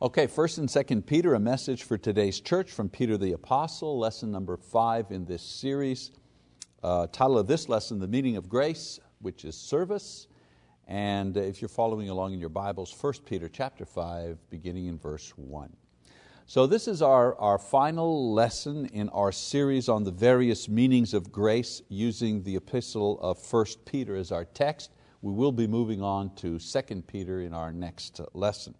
Okay, first and second Peter, a message for today's church from Peter the Apostle, lesson number five in this series. Uh, title of this lesson, The Meaning of Grace, which is service. And if you're following along in your Bibles, 1 Peter chapter 5, beginning in verse 1. So this is our, our final lesson in our series on the various meanings of grace using the epistle of 1 Peter as our text. We will be moving on to 2 Peter in our next lesson.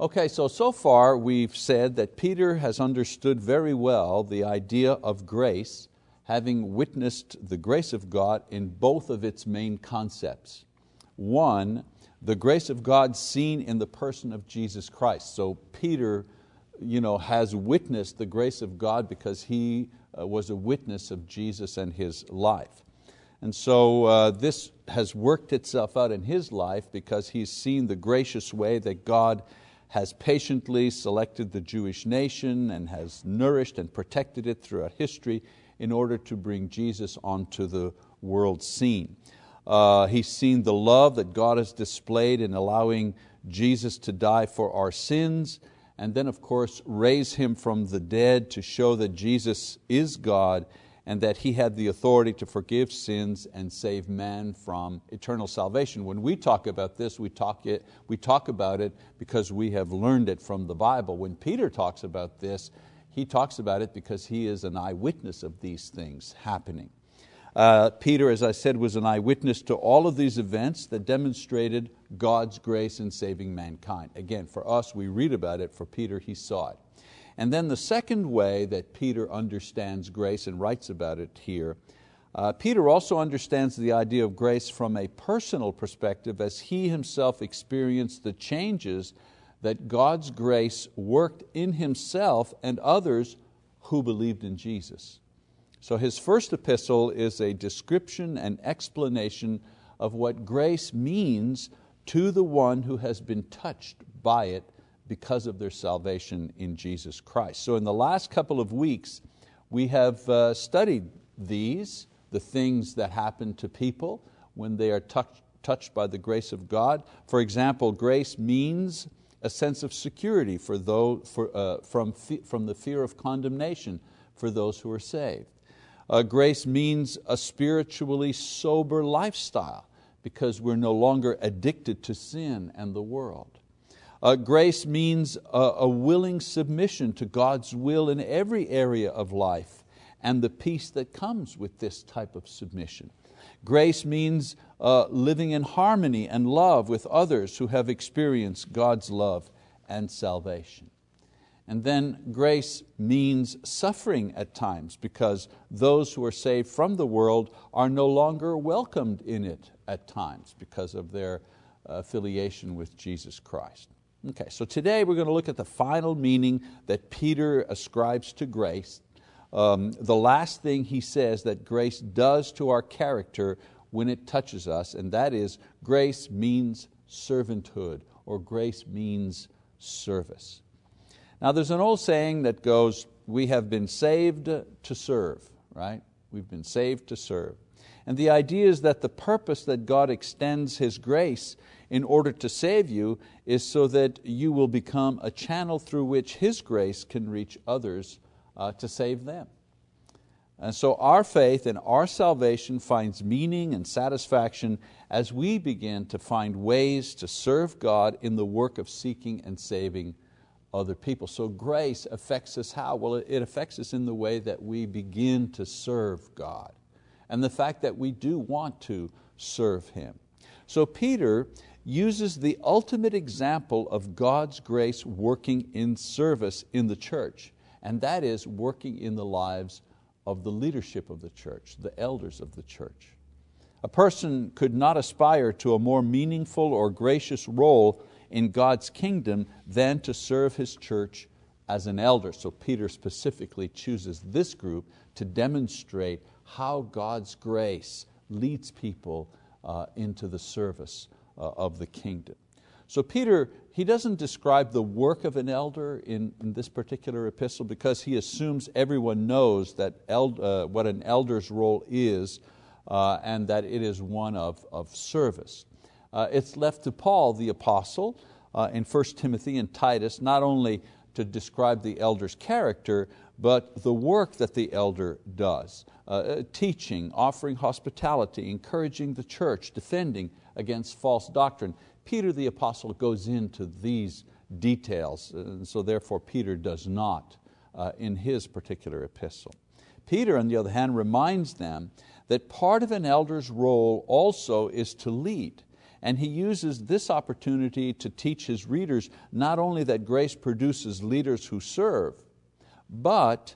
Okay, so so far we've said that Peter has understood very well the idea of grace, having witnessed the grace of God in both of its main concepts. One, the grace of God seen in the person of Jesus Christ. So Peter you know, has witnessed the grace of God because he uh, was a witness of Jesus and his life. And so uh, this has worked itself out in his life because he's seen the gracious way that God has patiently selected the Jewish nation and has nourished and protected it throughout history in order to bring Jesus onto the world scene. Uh, he's seen the love that God has displayed in allowing Jesus to die for our sins, and then, of course, raise Him from the dead to show that Jesus is God and that He had the authority to forgive sins and save man from eternal salvation. When we talk about this, we talk, it, we talk about it because we have learned it from the Bible. When Peter talks about this, he talks about it because he is an eyewitness of these things happening. Uh, Peter, as I said, was an eyewitness to all of these events that demonstrated God's grace in saving mankind. Again, for us, we read about it, for Peter, he saw it. And then the second way that Peter understands grace and writes about it here, uh, Peter also understands the idea of grace from a personal perspective as he himself experienced the changes that God's grace worked in himself and others who believed in Jesus. So his first epistle is a description and explanation of what grace means to the one who has been touched by it because of their salvation in Jesus Christ. So in the last couple of weeks, we have uh, studied these, the things that happen to people when they are touch, touched by the grace of God. For example, grace means a sense of security for those, for, uh, from, from the fear of condemnation for those who are saved. Uh, grace means a spiritually sober lifestyle because we're no longer addicted to sin and the world. Uh, grace means a, a willing submission to God's will in every area of life and the peace that comes with this type of submission. Grace means uh, living in harmony and love with others who have experienced God's love and salvation. And then grace means suffering at times because those who are saved from the world are no longer welcomed in it at times because of their affiliation with Jesus Christ. Okay, so today we're going to look at the final meaning that Peter ascribes to grace. Um, the last thing he says that grace does to our character when it touches us, and that is grace means servanthood, or grace means service. Now there's an old saying that goes, we have been saved to serve, right? We've been saved to serve. And the idea is that the purpose that God extends His grace in order to save you is so that you will become a channel through which His grace can reach others uh, to save them. And so our faith and our salvation finds meaning and satisfaction as we begin to find ways to serve God in the work of seeking and saving other people. So grace affects us how? Well, it affects us in the way that we begin to serve God and the fact that we do want to serve Him. So Peter uses the ultimate example of God's grace working in service in the church, and that is working in the lives of the leadership of the church, the elders of the church. A person could not aspire to a more meaningful or gracious role in God's kingdom than to serve his church as an elder. So Peter specifically chooses this group to demonstrate how God's grace leads people uh, into the service of the kingdom. So Peter, he doesn't describe the work of an elder in, in this particular epistle because he assumes everyone knows that eld, uh, what an elder's role is uh, and that it is one of, of service. Uh, it's left to Paul the apostle uh, in 1 Timothy and Titus, not only to describe the elder's character, but the work that the elder does. Uh, uh, teaching, offering hospitality, encouraging the church, defending against false doctrine. Peter the apostle goes into these details, and so therefore Peter does not uh, in his particular epistle. Peter, on the other hand, reminds them that part of an elder's role also is to lead. And he uses this opportunity to teach his readers not only that grace produces leaders who serve, but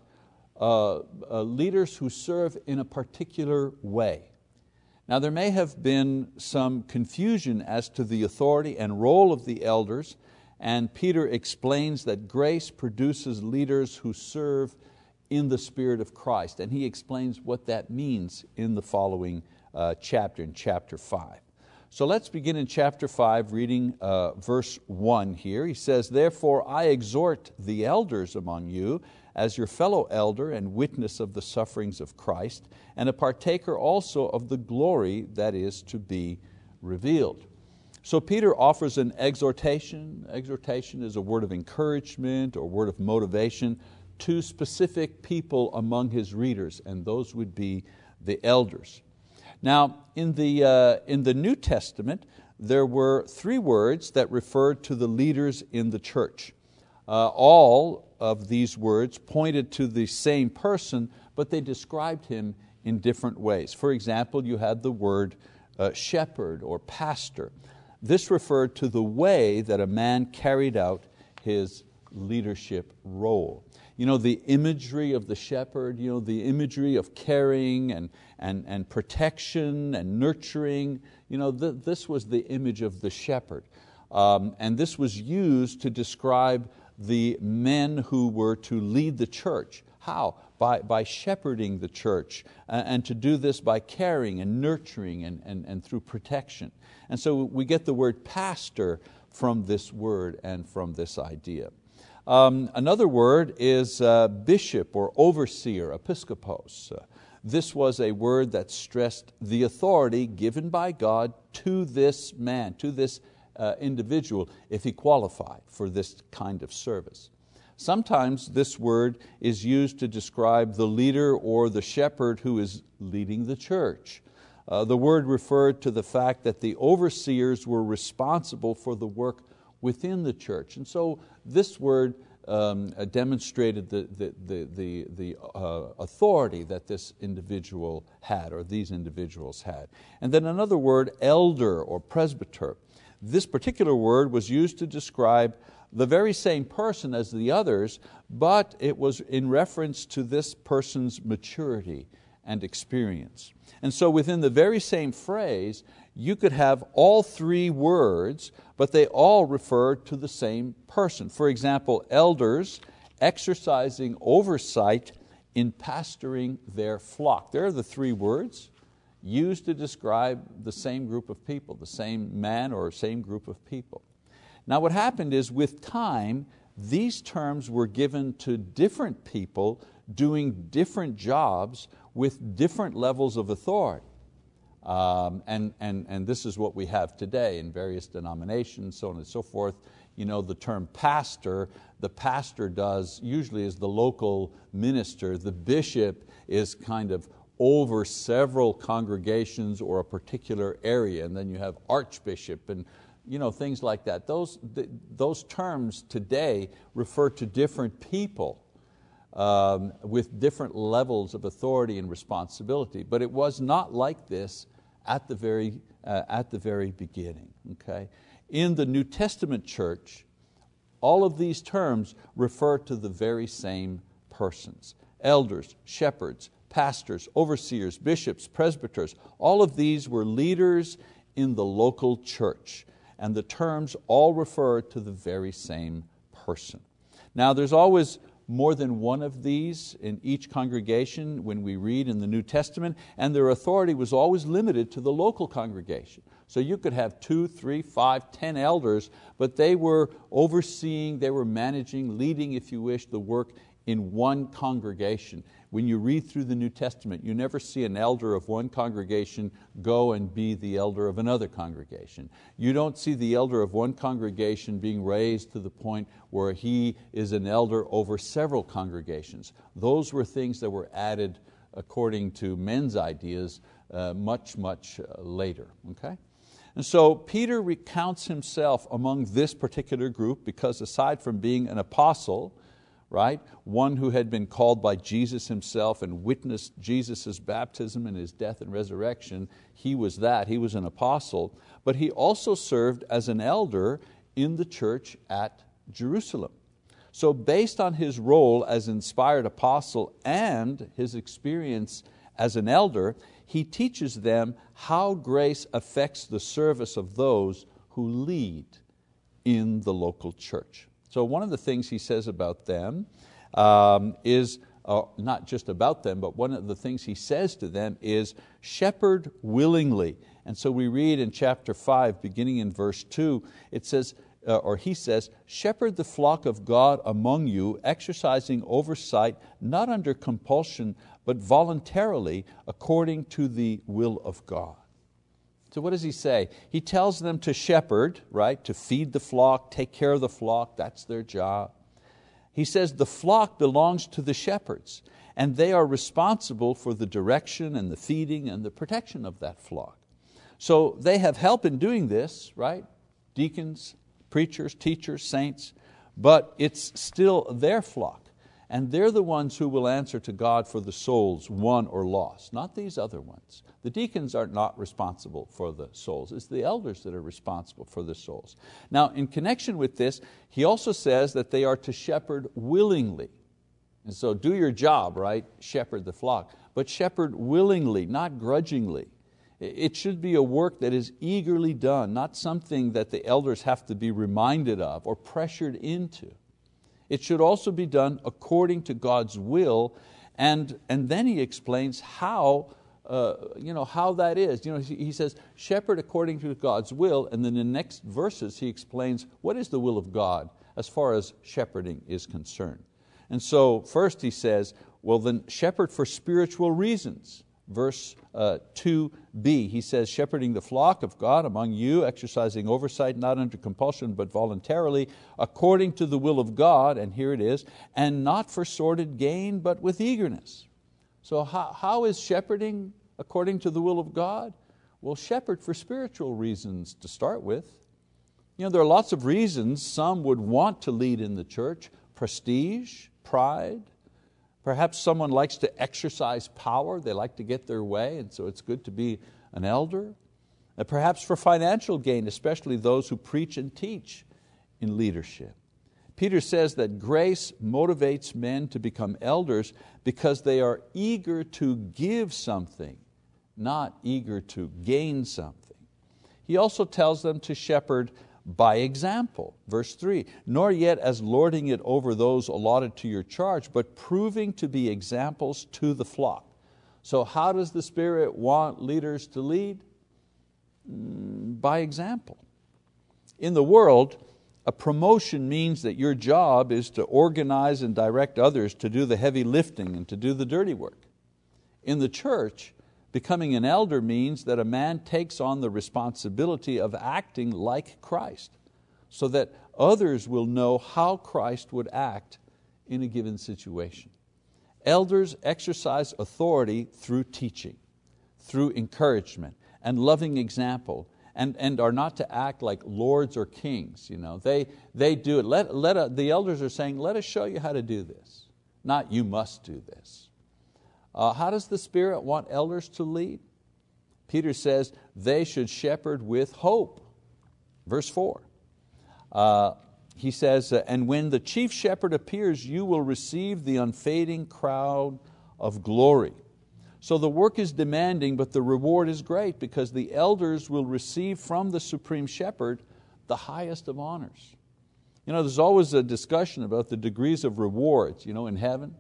uh, uh, leaders who serve in a particular way. Now, there may have been some confusion as to the authority and role of the elders, and Peter explains that grace produces leaders who serve in the Spirit of Christ, and he explains what that means in the following uh, chapter, in chapter 5. So let's begin in chapter 5, reading uh, verse 1 here. He says, Therefore I exhort the elders among you, as your fellow elder and witness of the sufferings of Christ, and a partaker also of the glory that is to be revealed. So Peter offers an exhortation. Exhortation is a word of encouragement or word of motivation to specific people among his readers, and those would be the elders. Now, in the, uh, in the New Testament, there were three words that referred to the leaders in the church. Uh, all of these words pointed to the same person, but they described him in different ways. For example, you had the word uh, shepherd or pastor. This referred to the way that a man carried out his leadership role. You know, the imagery of the shepherd, you know, the imagery of caring and, and, and protection and nurturing, you know, th this was the image of the shepherd. Um, and this was used to describe the men who were to lead the church. How? By, by shepherding the church, and, and to do this by caring and nurturing and, and, and through protection. And so we get the word pastor from this word and from this idea. Um, another word is uh, bishop or overseer, episkopos. Uh, this was a word that stressed the authority given by God to this man, to this uh, individual if he qualified for this kind of service. Sometimes this word is used to describe the leader or the shepherd who is leading the church. Uh, the word referred to the fact that the overseers were responsible for the work within the church. And so this word um, uh, demonstrated the, the, the, the, the uh, authority that this individual had or these individuals had. And then another word, elder or presbyter. This particular word was used to describe the very same person as the others, but it was in reference to this person's maturity and experience. And so within the very same phrase, you could have all three words, but they all refer to the same person. For example, elders exercising oversight in pastoring their flock. There are the three words used to describe the same group of people, the same man or same group of people. Now what happened is with time, these terms were given to different people doing different jobs with different levels of authority. Um, and, and, and this is what we have today in various denominations, so on and so forth. You know, the term pastor, the pastor does, usually is the local minister. The bishop is kind of over several congregations or a particular area, and then you have archbishop and you know, things like that. Those, those terms today refer to different people um, with different levels of authority and responsibility, but it was not like this at the very, uh, at the very beginning. Okay? In the New Testament church, all of these terms refer to the very same persons elders, shepherds, pastors, overseers, bishops, presbyters, all of these were leaders in the local church, and the terms all refer to the very same person. Now, there's always more than one of these in each congregation when we read in the New Testament, and their authority was always limited to the local congregation. So you could have two, three, five, ten elders, but they were overseeing, they were managing, leading, if you wish, the work in one congregation. When you read through the New Testament, you never see an elder of one congregation go and be the elder of another congregation. You don't see the elder of one congregation being raised to the point where he is an elder over several congregations. Those were things that were added according to men's ideas uh, much, much uh, later. Okay? And so Peter recounts himself among this particular group because aside from being an apostle, right? One who had been called by Jesus himself and witnessed Jesus' baptism and His death and resurrection. He was that, he was an apostle, but he also served as an elder in the church at Jerusalem. So based on his role as inspired apostle and his experience as an elder, he teaches them how grace affects the service of those who lead in the local church. So one of the things he says about them um, is, uh, not just about them, but one of the things he says to them is, shepherd willingly. And so we read in chapter five, beginning in verse two, it says, uh, or he says, shepherd the flock of God among you, exercising oversight, not under compulsion, but voluntarily, according to the will of God. So what does he say? He tells them to shepherd, right, to feed the flock, take care of the flock, that's their job. He says the flock belongs to the shepherds and they are responsible for the direction and the feeding and the protection of that flock. So they have help in doing this, right? Deacons, preachers, teachers, saints, but it's still their flock and they're the ones who will answer to God for the souls won or lost, not these other ones. The deacons are not responsible for the souls, it's the elders that are responsible for the souls. Now, in connection with this, he also says that they are to shepherd willingly. And so do your job, right? Shepherd the flock. But shepherd willingly, not grudgingly. It should be a work that is eagerly done, not something that the elders have to be reminded of or pressured into. It should also be done according to God's will. And, and then he explains how, uh, you know, how that is. You know, he says, shepherd according to God's will, and then in the next verses he explains what is the will of God as far as shepherding is concerned. And so first he says, well then shepherd for spiritual reasons verse uh, 2b, he says, shepherding the flock of God among you, exercising oversight not under compulsion but voluntarily, according to the will of God, and here it is, and not for sordid gain but with eagerness. So how, how is shepherding according to the will of God? Well, shepherd for spiritual reasons to start with. You know, there are lots of reasons some would want to lead in the church, prestige, pride, Perhaps someone likes to exercise power, they like to get their way, and so it's good to be an elder. And perhaps for financial gain, especially those who preach and teach in leadership. Peter says that grace motivates men to become elders because they are eager to give something, not eager to gain something. He also tells them to shepherd by example. Verse 3 Nor yet as lording it over those allotted to your charge, but proving to be examples to the flock. So, how does the Spirit want leaders to lead? Mm, by example. In the world, a promotion means that your job is to organize and direct others to do the heavy lifting and to do the dirty work. In the church, Becoming an elder means that a man takes on the responsibility of acting like Christ so that others will know how Christ would act in a given situation. Elders exercise authority through teaching, through encouragement and loving example, and, and are not to act like lords or kings. You know, they, they do it. Let, let a, the elders are saying, let us show you how to do this, not you must do this. Uh, how does the Spirit want elders to lead? Peter says they should shepherd with hope. Verse 4. Uh, he says, uh, And when the chief shepherd appears, you will receive the unfading crown of glory. So the work is demanding, but the reward is great because the elders will receive from the supreme shepherd the highest of honors. You know, there's always a discussion about the degrees of rewards you know, in heaven.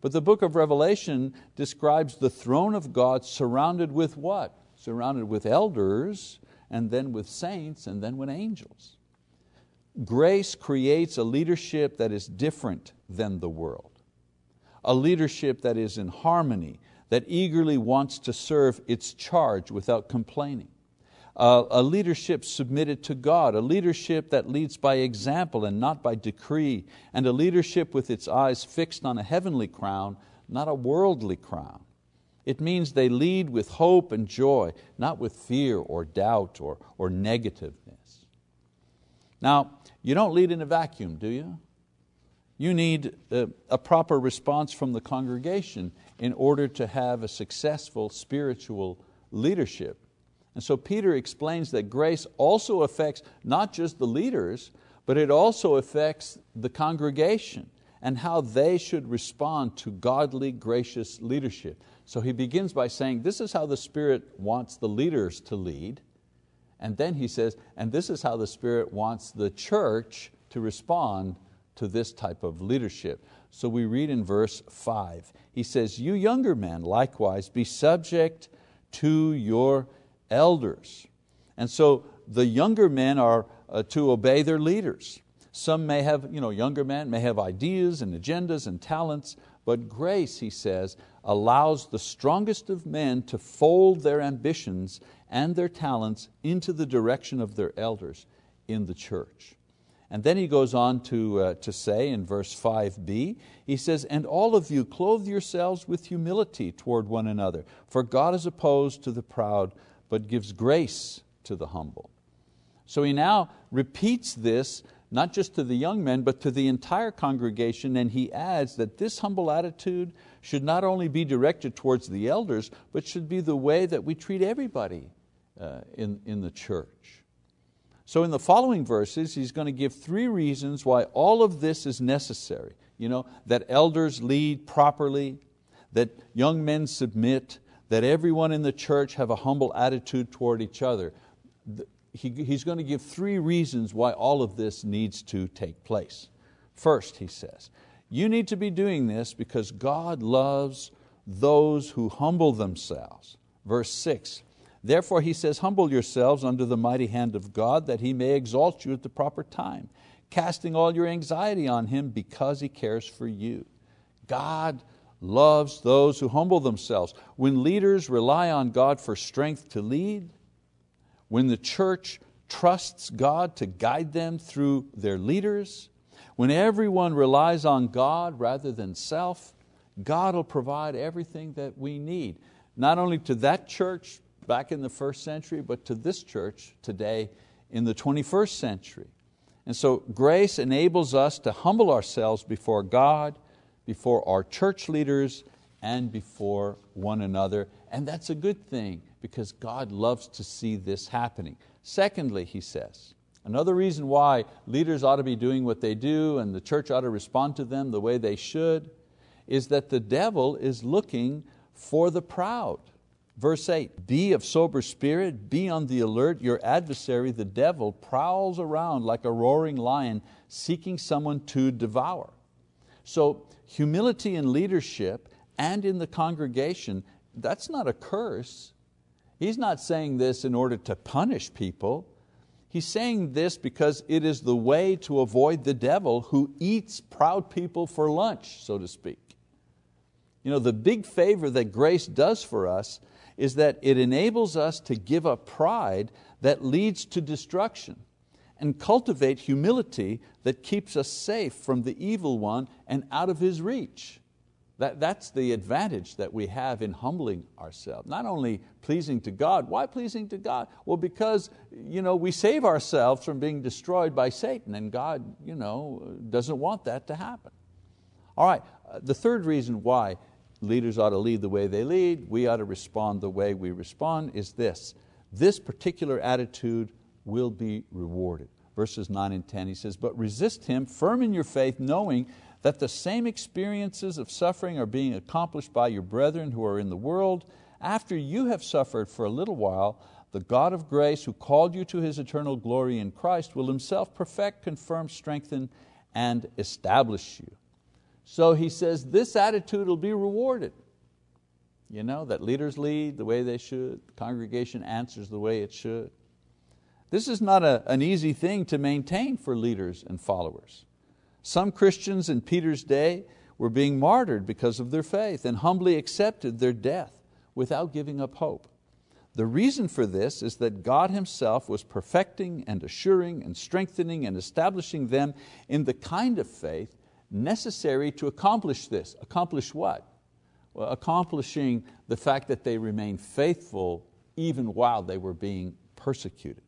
But the book of Revelation describes the throne of God surrounded with what? Surrounded with elders, and then with saints, and then with angels. Grace creates a leadership that is different than the world. a leadership that is in harmony, that eagerly wants to serve its charge without complaining. A leadership submitted to God, a leadership that leads by example and not by decree, and a leadership with its eyes fixed on a heavenly crown, not a worldly crown. It means they lead with hope and joy, not with fear or doubt or, or negativeness. Now, you don't lead in a vacuum, do you? You need a, a proper response from the congregation in order to have a successful spiritual leadership. And so Peter explains that grace also affects not just the leaders, but it also affects the congregation and how they should respond to godly, gracious leadership. So he begins by saying, This is how the Spirit wants the leaders to lead. And then he says, And this is how the Spirit wants the church to respond to this type of leadership. So we read in verse 5, he says, You younger men, likewise, be subject to your elders. And so the younger men are uh, to obey their leaders. Some may have, you know, younger men may have ideas and agendas and talents, but grace, he says, allows the strongest of men to fold their ambitions and their talents into the direction of their elders in the church. And then he goes on to, uh, to say in verse 5b, he says, And all of you clothe yourselves with humility toward one another, for God is opposed to the proud, but gives grace to the humble. So he now repeats this not just to the young men, but to the entire congregation, and he adds that this humble attitude should not only be directed towards the elders, but should be the way that we treat everybody uh, in, in the church. So in the following verses, he's going to give three reasons why all of this is necessary. You know, that elders lead properly, that young men submit, that everyone in the church have a humble attitude toward each other. He, he's going to give three reasons why all of this needs to take place. First, he says, you need to be doing this because God loves those who humble themselves. Verse 6 Therefore he says, Humble yourselves under the mighty hand of God, that He may exalt you at the proper time, casting all your anxiety on Him because He cares for you. God loves those who humble themselves. When leaders rely on God for strength to lead, when the church trusts God to guide them through their leaders, when everyone relies on God rather than self, God will provide everything that we need, not only to that church, back in the first century, but to this church today in the 21st century. And so grace enables us to humble ourselves before God, before our church leaders, and before one another. And that's a good thing because God loves to see this happening. Secondly, he says, another reason why leaders ought to be doing what they do and the church ought to respond to them the way they should is that the devil is looking for the proud. Verse 8, be of sober spirit, be on the alert. Your adversary, the devil, prowls around like a roaring lion seeking someone to devour. So, humility in leadership and in the congregation, that's not a curse. He's not saying this in order to punish people. He's saying this because it is the way to avoid the devil who eats proud people for lunch, so to speak. You know, the big favor that grace does for us is that it enables us to give up pride that leads to destruction and cultivate humility that keeps us safe from the evil one and out of his reach. That, that's the advantage that we have in humbling ourselves. Not only pleasing to God, why pleasing to God? Well, because you know, we save ourselves from being destroyed by Satan, and God you know, doesn't want that to happen. All right, uh, the third reason why leaders ought to lead the way they lead, we ought to respond the way we respond, is this. This particular attitude will be rewarded. Verses 9 and 10, he says, But resist him, firm in your faith, knowing that the same experiences of suffering are being accomplished by your brethren who are in the world. After you have suffered for a little while, the God of grace, who called you to His eternal glory in Christ, will Himself perfect, confirm, strengthen, and establish you. So he says this attitude will be rewarded. You know, that leaders lead the way they should, congregation answers the way it should. This is not a, an easy thing to maintain for leaders and followers. Some Christians in Peter's day were being martyred because of their faith and humbly accepted their death without giving up hope. The reason for this is that God Himself was perfecting and assuring and strengthening and establishing them in the kind of faith necessary to accomplish this. Accomplish what? Well, accomplishing the fact that they remained faithful even while they were being persecuted.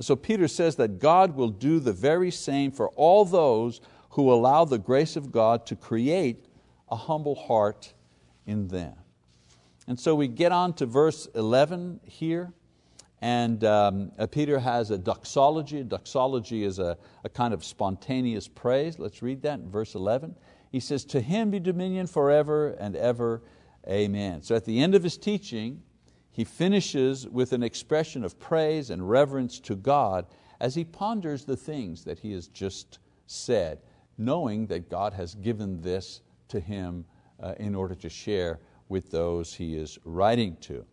So Peter says that God will do the very same for all those who allow the grace of God to create a humble heart in them. And so we get on to verse 11 here, and um, uh, Peter has a doxology. Doxology is a, a kind of spontaneous praise. Let's read that in verse 11. He says, To Him be dominion forever and ever, amen. So at the end of his teaching, he finishes with an expression of praise and reverence to God as he ponders the things that he has just said, knowing that God has given this to him uh, in order to share with those he is writing to.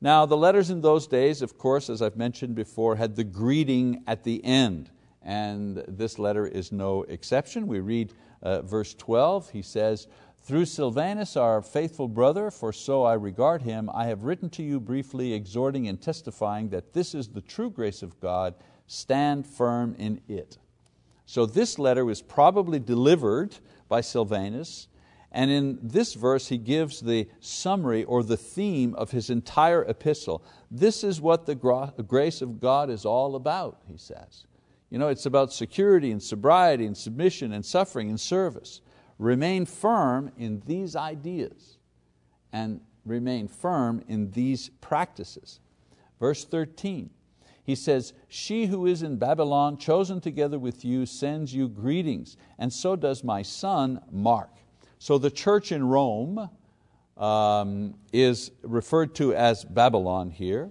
Now, the letters in those days, of course, as I've mentioned before, had the greeting at the end, and this letter is no exception. We read uh, verse 12, he says, through Silvanus, our faithful brother, for so I regard him, I have written to you briefly, exhorting and testifying that this is the true grace of God. Stand firm in it. So this letter was probably delivered by Silvanus, and in this verse he gives the summary or the theme of his entire epistle. This is what the grace of God is all about, he says. You know, it's about security and sobriety and submission and suffering and service. Remain firm in these ideas and remain firm in these practices. Verse 13, he says, She who is in Babylon, chosen together with you, sends you greetings, and so does my son Mark. So the church in Rome um, is referred to as Babylon here,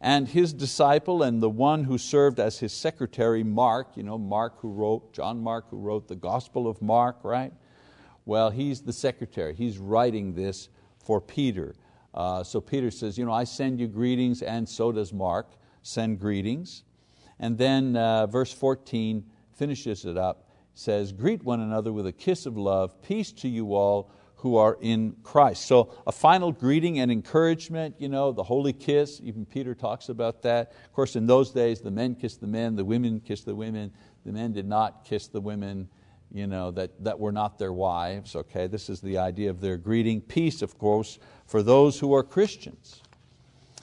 and his disciple and the one who served as his secretary, Mark, you know, Mark who wrote, John Mark who wrote the Gospel of Mark, right? Well, he's the secretary. He's writing this for Peter. Uh, so Peter says, you know, I send you greetings, and so does Mark send greetings. And then uh, verse 14 finishes it up, says, Greet one another with a kiss of love, peace to you all who are in Christ. So a final greeting and encouragement, you know, the holy kiss, even Peter talks about that. Of course, in those days, the men kissed the men, the women kissed the women, the men did not kiss the women you know, that, that were not their wives. Okay? This is the idea of their greeting. Peace, of course, for those who are Christians.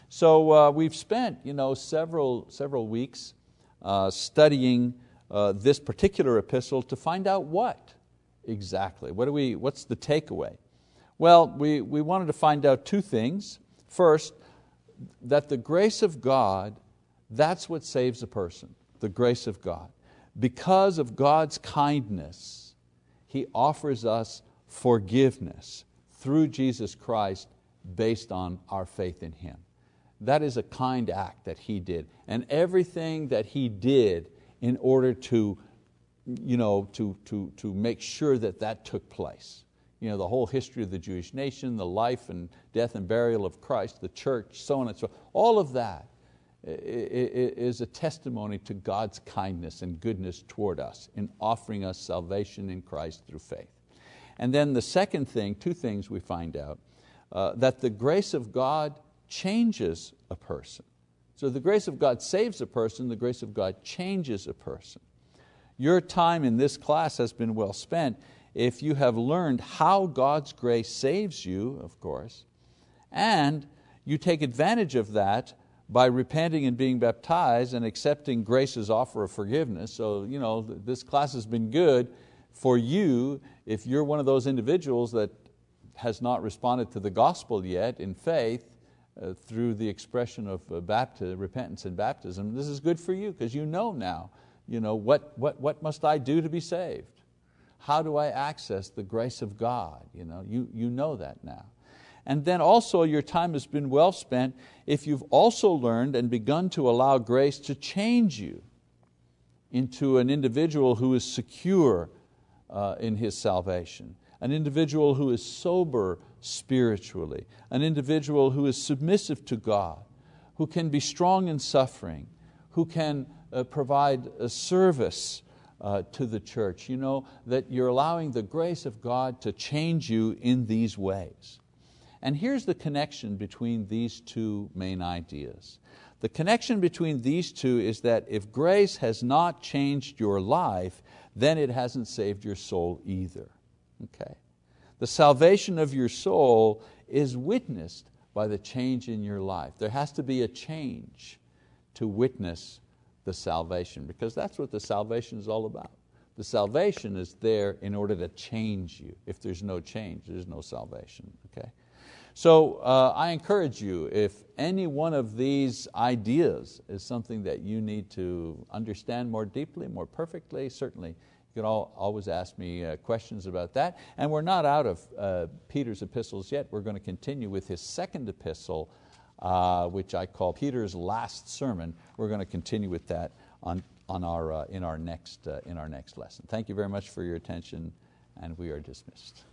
So uh, we've spent you know, several, several weeks uh, studying uh, this particular epistle to find out what exactly. What do we, what's the takeaway? Well, we, we wanted to find out two things. First, that the grace of God, that's what saves a person, the grace of God because of God's kindness, He offers us forgiveness through Jesus Christ based on our faith in Him. That is a kind act that He did. And everything that He did in order to, you know, to, to, to make sure that that took place. You know, the whole history of the Jewish nation, the life and death and burial of Christ, the church, so on and so on. All of that is a testimony to God's kindness and goodness toward us in offering us salvation in Christ through faith. And then the second thing, two things we find out, uh, that the grace of God changes a person. So the grace of God saves a person, the grace of God changes a person. Your time in this class has been well spent if you have learned how God's grace saves you, of course, and you take advantage of that by repenting and being baptized and accepting grace's offer of forgiveness. So you know, this class has been good for you if you're one of those individuals that has not responded to the gospel yet in faith uh, through the expression of uh, baptism, repentance and baptism. This is good for you because you know now, you know, what, what, what must I do to be saved? How do I access the grace of God? You know, you, you know that now. And then also your time has been well spent if you've also learned and begun to allow grace to change you into an individual who is secure uh, in his salvation, an individual who is sober spiritually, an individual who is submissive to God, who can be strong in suffering, who can uh, provide a service uh, to the church. You know that you're allowing the grace of God to change you in these ways. And here's the connection between these two main ideas. The connection between these two is that if grace has not changed your life, then it hasn't saved your soul either. Okay? The salvation of your soul is witnessed by the change in your life. There has to be a change to witness the salvation because that's what the salvation is all about. The salvation is there in order to change you. If there's no change, there's no salvation. Okay? So uh, I encourage you, if any one of these ideas is something that you need to understand more deeply, more perfectly, certainly you can all, always ask me uh, questions about that. And we're not out of uh, Peter's epistles yet. We're going to continue with his second epistle, uh, which I call Peter's last sermon. We're going to continue with that on, on our, uh, in, our next, uh, in our next lesson. Thank you very much for your attention, and we are dismissed.